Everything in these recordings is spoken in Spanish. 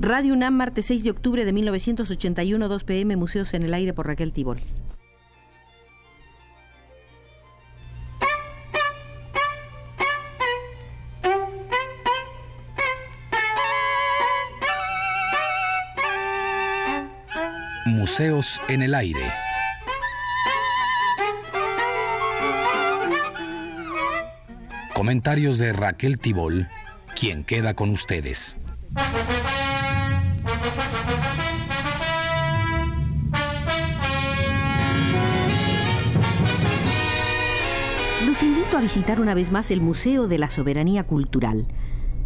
Radio UNAM, martes 6 de octubre de 1981, 2 pm, Museos en el Aire por Raquel Tibol. Museos en el Aire. Comentarios de Raquel Tibol, quien queda con ustedes. Los invito a visitar una vez más el Museo de la Soberanía Cultural.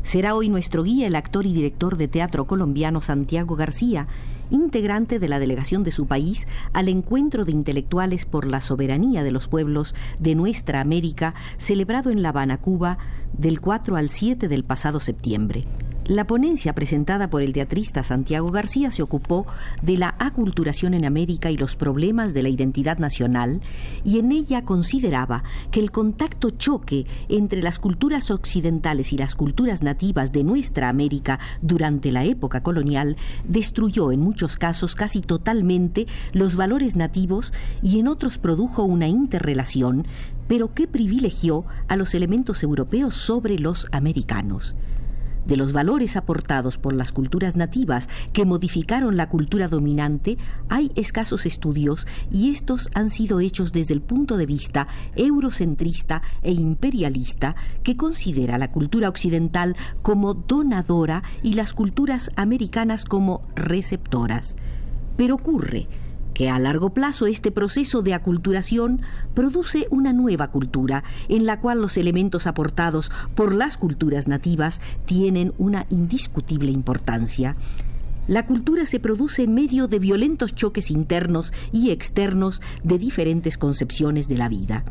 Será hoy nuestro guía el actor y director de teatro colombiano Santiago García, integrante de la delegación de su país al encuentro de intelectuales por la soberanía de los pueblos de nuestra América, celebrado en La Habana, Cuba, del 4 al 7 del pasado septiembre. La ponencia presentada por el teatrista Santiago García se ocupó de la aculturación en América y los problemas de la identidad nacional y en ella consideraba que el contacto choque entre las culturas occidentales y las culturas nativas de nuestra América durante la época colonial destruyó en muchos casos casi totalmente los valores nativos y en otros produjo una interrelación, pero que privilegió a los elementos europeos sobre los americanos de los valores aportados por las culturas nativas que modificaron la cultura dominante, hay escasos estudios y estos han sido hechos desde el punto de vista eurocentrista e imperialista que considera la cultura occidental como donadora y las culturas americanas como receptoras. Pero ocurre que a largo plazo este proceso de aculturación produce una nueva cultura en la cual los elementos aportados por las culturas nativas tienen una indiscutible importancia. La cultura se produce en medio de violentos choques internos y externos de diferentes concepciones de la vida.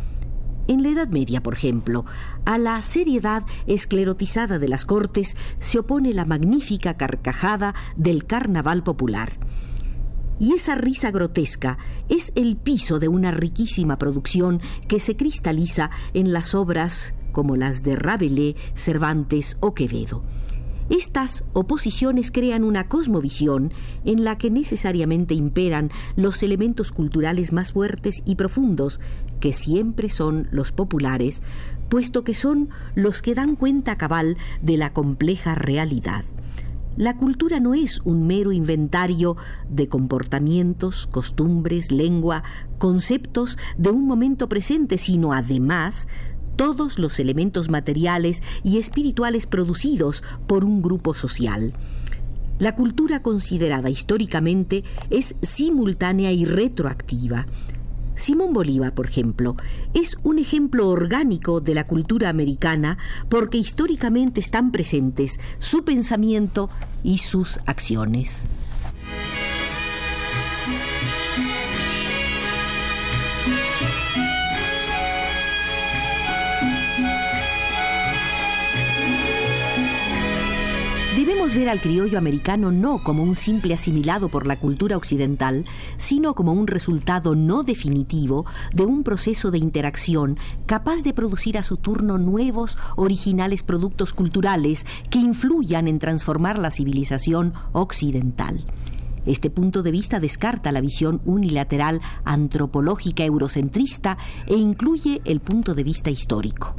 En la Edad Media, por ejemplo, a la seriedad esclerotizada de las cortes se opone la magnífica carcajada del carnaval popular. Y esa risa grotesca es el piso de una riquísima producción que se cristaliza en las obras como las de Rabelais, Cervantes o Quevedo. Estas oposiciones crean una cosmovisión en la que necesariamente imperan los elementos culturales más fuertes y profundos, que siempre son los populares, puesto que son los que dan cuenta cabal de la compleja realidad. La cultura no es un mero inventario de comportamientos, costumbres, lengua, conceptos de un momento presente, sino además todos los elementos materiales y espirituales producidos por un grupo social. La cultura considerada históricamente es simultánea y retroactiva. Simón Bolívar, por ejemplo, es un ejemplo orgánico de la cultura americana porque históricamente están presentes su pensamiento y sus acciones. Ver al criollo americano no como un simple asimilado por la cultura occidental, sino como un resultado no definitivo de un proceso de interacción capaz de producir a su turno nuevos, originales productos culturales que influyan en transformar la civilización occidental. Este punto de vista descarta la visión unilateral antropológica eurocentrista e incluye el punto de vista histórico.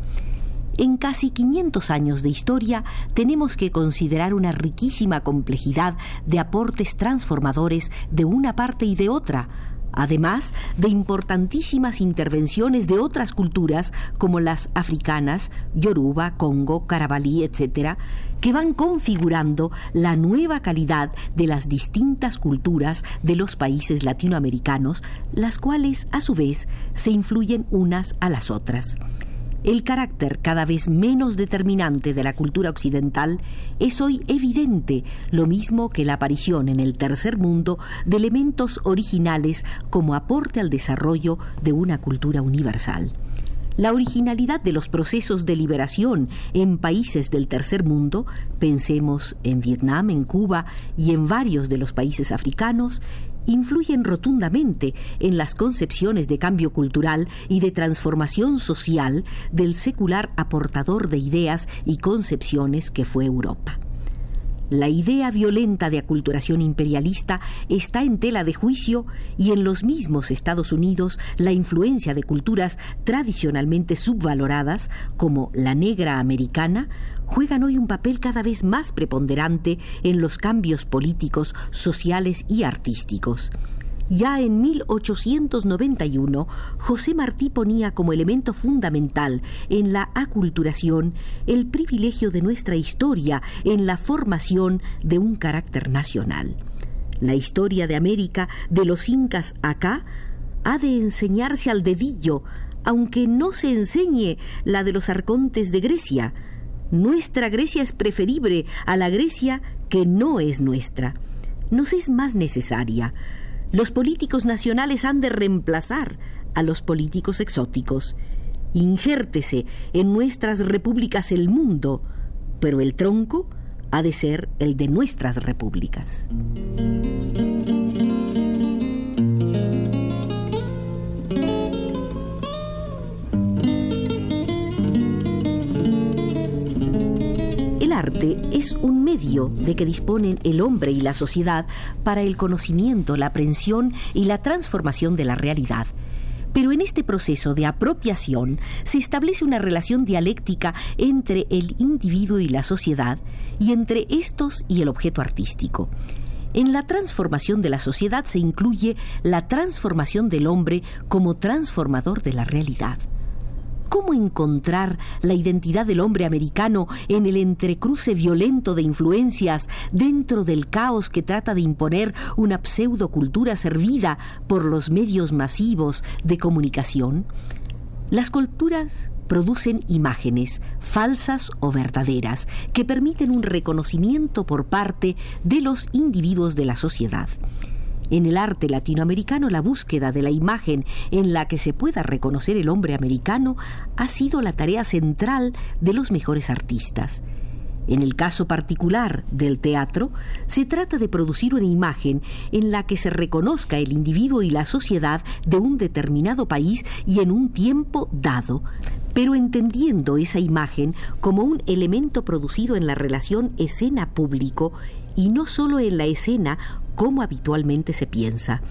En casi 500 años de historia tenemos que considerar una riquísima complejidad de aportes transformadores de una parte y de otra, además de importantísimas intervenciones de otras culturas como las africanas, Yoruba, Congo, Carabalí, etc., que van configurando la nueva calidad de las distintas culturas de los países latinoamericanos, las cuales a su vez se influyen unas a las otras. El carácter cada vez menos determinante de la cultura occidental es hoy evidente, lo mismo que la aparición en el tercer mundo de elementos originales como aporte al desarrollo de una cultura universal. La originalidad de los procesos de liberación en países del tercer mundo, pensemos en Vietnam, en Cuba y en varios de los países africanos, influyen rotundamente en las concepciones de cambio cultural y de transformación social del secular aportador de ideas y concepciones que fue Europa. La idea violenta de aculturación imperialista está en tela de juicio y en los mismos Estados Unidos la influencia de culturas tradicionalmente subvaloradas, como la negra americana, juegan hoy un papel cada vez más preponderante en los cambios políticos, sociales y artísticos. Ya en 1891, José Martí ponía como elemento fundamental en la aculturación el privilegio de nuestra historia en la formación de un carácter nacional. La historia de América, de los incas acá, ha de enseñarse al dedillo, aunque no se enseñe la de los arcontes de Grecia. Nuestra Grecia es preferible a la Grecia que no es nuestra. Nos es más necesaria los políticos nacionales han de reemplazar a los políticos exóticos. Injértese en nuestras repúblicas el mundo, pero el tronco ha de ser el de nuestras repúblicas. Es un medio de que disponen el hombre y la sociedad para el conocimiento, la aprehensión y la transformación de la realidad. Pero en este proceso de apropiación se establece una relación dialéctica entre el individuo y la sociedad y entre estos y el objeto artístico. En la transformación de la sociedad se incluye la transformación del hombre como transformador de la realidad. ¿Cómo encontrar la identidad del hombre americano en el entrecruce violento de influencias dentro del caos que trata de imponer una pseudocultura servida por los medios masivos de comunicación? Las culturas producen imágenes, falsas o verdaderas, que permiten un reconocimiento por parte de los individuos de la sociedad. En el arte latinoamericano la búsqueda de la imagen en la que se pueda reconocer el hombre americano ha sido la tarea central de los mejores artistas. En el caso particular del teatro, se trata de producir una imagen en la que se reconozca el individuo y la sociedad de un determinado país y en un tiempo dado, pero entendiendo esa imagen como un elemento producido en la relación escena-público y no solo en la escena como habitualmente se piensa.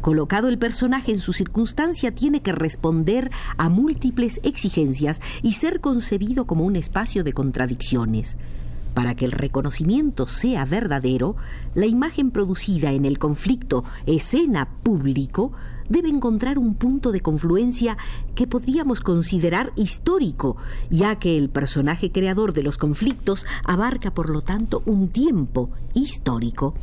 Colocado el personaje en su circunstancia, tiene que responder a múltiples exigencias y ser concebido como un espacio de contradicciones. Para que el reconocimiento sea verdadero, la imagen producida en el conflicto escena público debe encontrar un punto de confluencia que podríamos considerar histórico, ya que el personaje creador de los conflictos abarca por lo tanto un tiempo histórico.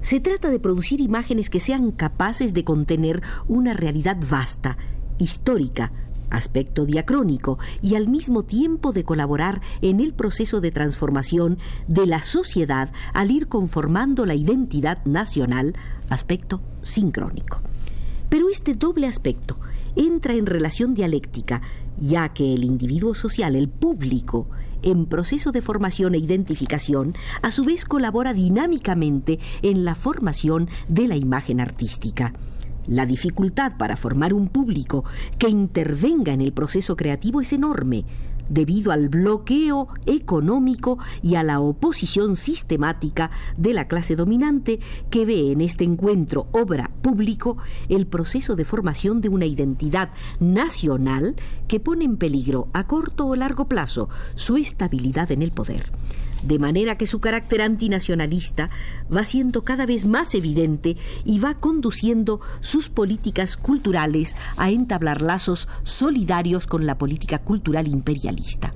Se trata de producir imágenes que sean capaces de contener una realidad vasta, histórica, aspecto diacrónico, y al mismo tiempo de colaborar en el proceso de transformación de la sociedad al ir conformando la identidad nacional, aspecto sincrónico. Pero este doble aspecto entra en relación dialéctica, ya que el individuo social, el público, en proceso de formación e identificación, a su vez colabora dinámicamente en la formación de la imagen artística. La dificultad para formar un público que intervenga en el proceso creativo es enorme, debido al bloqueo económico y a la oposición sistemática de la clase dominante que ve en este encuentro obra público el proceso de formación de una identidad nacional que pone en peligro a corto o largo plazo su estabilidad en el poder de manera que su carácter antinacionalista va siendo cada vez más evidente y va conduciendo sus políticas culturales a entablar lazos solidarios con la política cultural imperialista.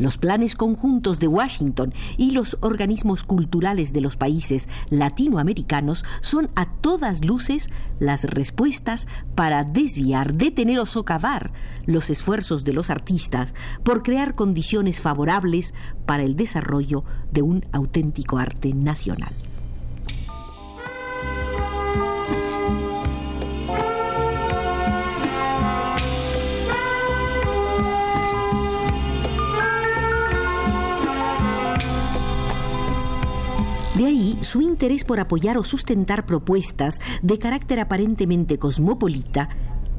Los planes conjuntos de Washington y los organismos culturales de los países latinoamericanos son a todas luces las respuestas para desviar, detener o socavar los esfuerzos de los artistas por crear condiciones favorables para el desarrollo de un auténtico arte nacional. De ahí su interés por apoyar o sustentar propuestas de carácter aparentemente cosmopolita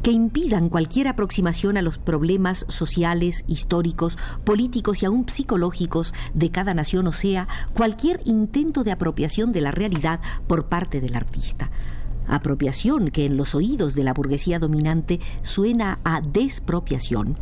que impidan cualquier aproximación a los problemas sociales, históricos, políticos y aún psicológicos de cada nación, o sea, cualquier intento de apropiación de la realidad por parte del artista. Apropiación que en los oídos de la burguesía dominante suena a despropiación.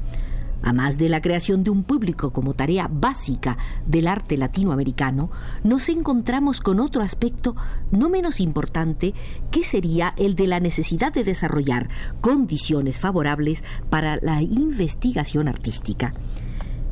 A más de la creación de un público como tarea básica del arte latinoamericano, nos encontramos con otro aspecto no menos importante que sería el de la necesidad de desarrollar condiciones favorables para la investigación artística.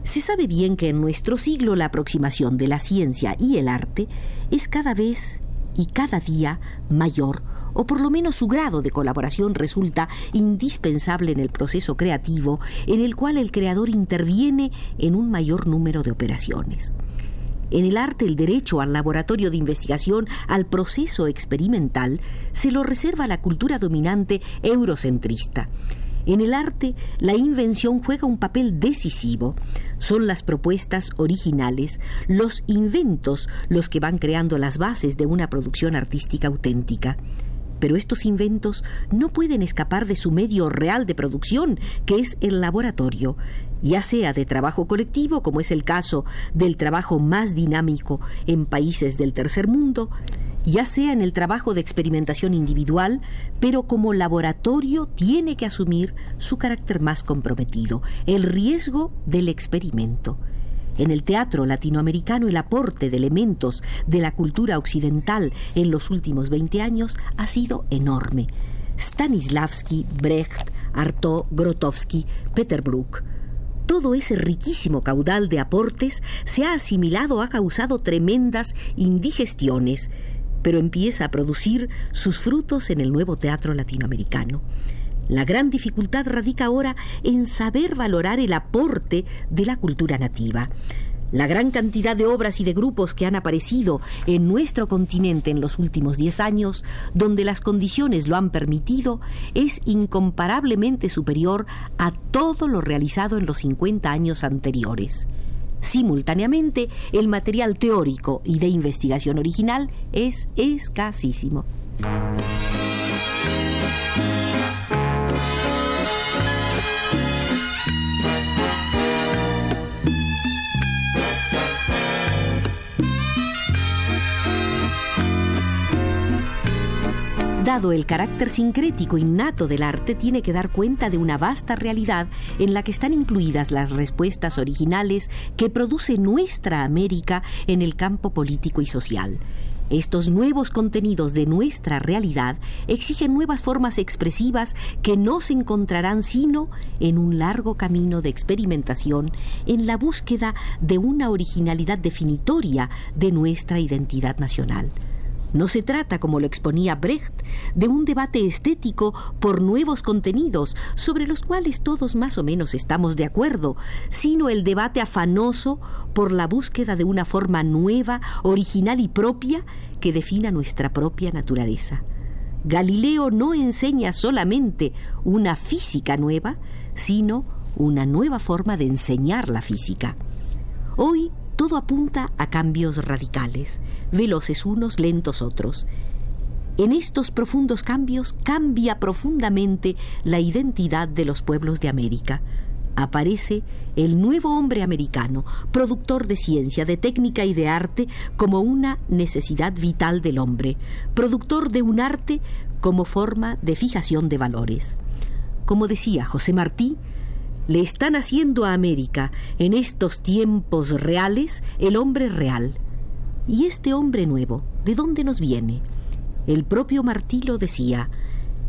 Se sabe bien que en nuestro siglo la aproximación de la ciencia y el arte es cada vez y cada día mayor o por lo menos su grado de colaboración resulta indispensable en el proceso creativo en el cual el creador interviene en un mayor número de operaciones. En el arte el derecho al laboratorio de investigación, al proceso experimental, se lo reserva la cultura dominante eurocentrista. En el arte, la invención juega un papel decisivo. Son las propuestas originales, los inventos, los que van creando las bases de una producción artística auténtica. Pero estos inventos no pueden escapar de su medio real de producción, que es el laboratorio, ya sea de trabajo colectivo, como es el caso del trabajo más dinámico en países del tercer mundo, ya sea en el trabajo de experimentación individual, pero como laboratorio tiene que asumir su carácter más comprometido, el riesgo del experimento. En el teatro latinoamericano el aporte de elementos de la cultura occidental en los últimos 20 años ha sido enorme. Stanislavski, Brecht, Artaud, Grotowski, Peter Brook. Todo ese riquísimo caudal de aportes se ha asimilado, ha causado tremendas indigestiones, pero empieza a producir sus frutos en el nuevo teatro latinoamericano. La gran dificultad radica ahora en saber valorar el aporte de la cultura nativa. La gran cantidad de obras y de grupos que han aparecido en nuestro continente en los últimos diez años, donde las condiciones lo han permitido, es incomparablemente superior a todo lo realizado en los 50 años anteriores. Simultáneamente, el material teórico y de investigación original es escasísimo. Dado el carácter sincrético innato del arte, tiene que dar cuenta de una vasta realidad en la que están incluidas las respuestas originales que produce nuestra América en el campo político y social. Estos nuevos contenidos de nuestra realidad exigen nuevas formas expresivas que no se encontrarán sino en un largo camino de experimentación en la búsqueda de una originalidad definitoria de nuestra identidad nacional. No se trata, como lo exponía Brecht, de un debate estético por nuevos contenidos, sobre los cuales todos más o menos estamos de acuerdo, sino el debate afanoso por la búsqueda de una forma nueva, original y propia que defina nuestra propia naturaleza. Galileo no enseña solamente una física nueva, sino una nueva forma de enseñar la física. Hoy todo apunta a cambios radicales, veloces unos, lentos otros. En estos profundos cambios cambia profundamente la identidad de los pueblos de América. Aparece el nuevo hombre americano, productor de ciencia, de técnica y de arte como una necesidad vital del hombre, productor de un arte como forma de fijación de valores. Como decía José Martí, le están haciendo a América en estos tiempos reales el hombre real. ¿Y este hombre nuevo, de dónde nos viene? El propio Martí lo decía.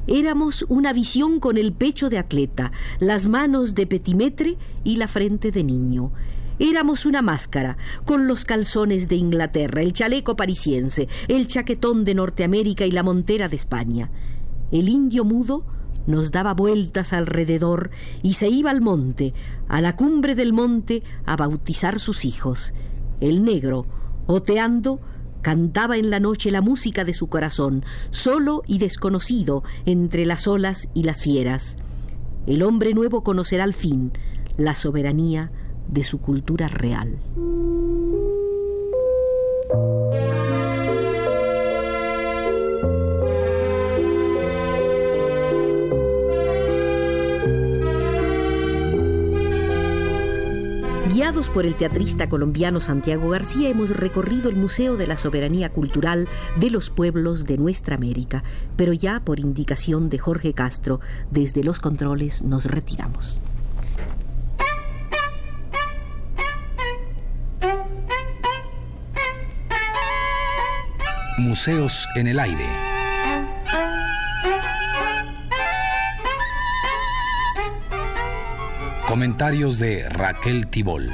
Éramos una visión con el pecho de atleta, las manos de petimetre y la frente de niño. Éramos una máscara, con los calzones de Inglaterra, el chaleco parisiense, el chaquetón de Norteamérica y la montera de España. El indio mudo nos daba vueltas alrededor y se iba al monte, a la cumbre del monte, a bautizar sus hijos. El negro, oteando, cantaba en la noche la música de su corazón, solo y desconocido entre las olas y las fieras. El hombre nuevo conocerá al fin la soberanía de su cultura real. Por el teatrista colombiano Santiago García, hemos recorrido el Museo de la Soberanía Cultural de los Pueblos de nuestra América, pero ya por indicación de Jorge Castro, desde los controles nos retiramos. Museos en el aire. Comentarios de Raquel Tibol.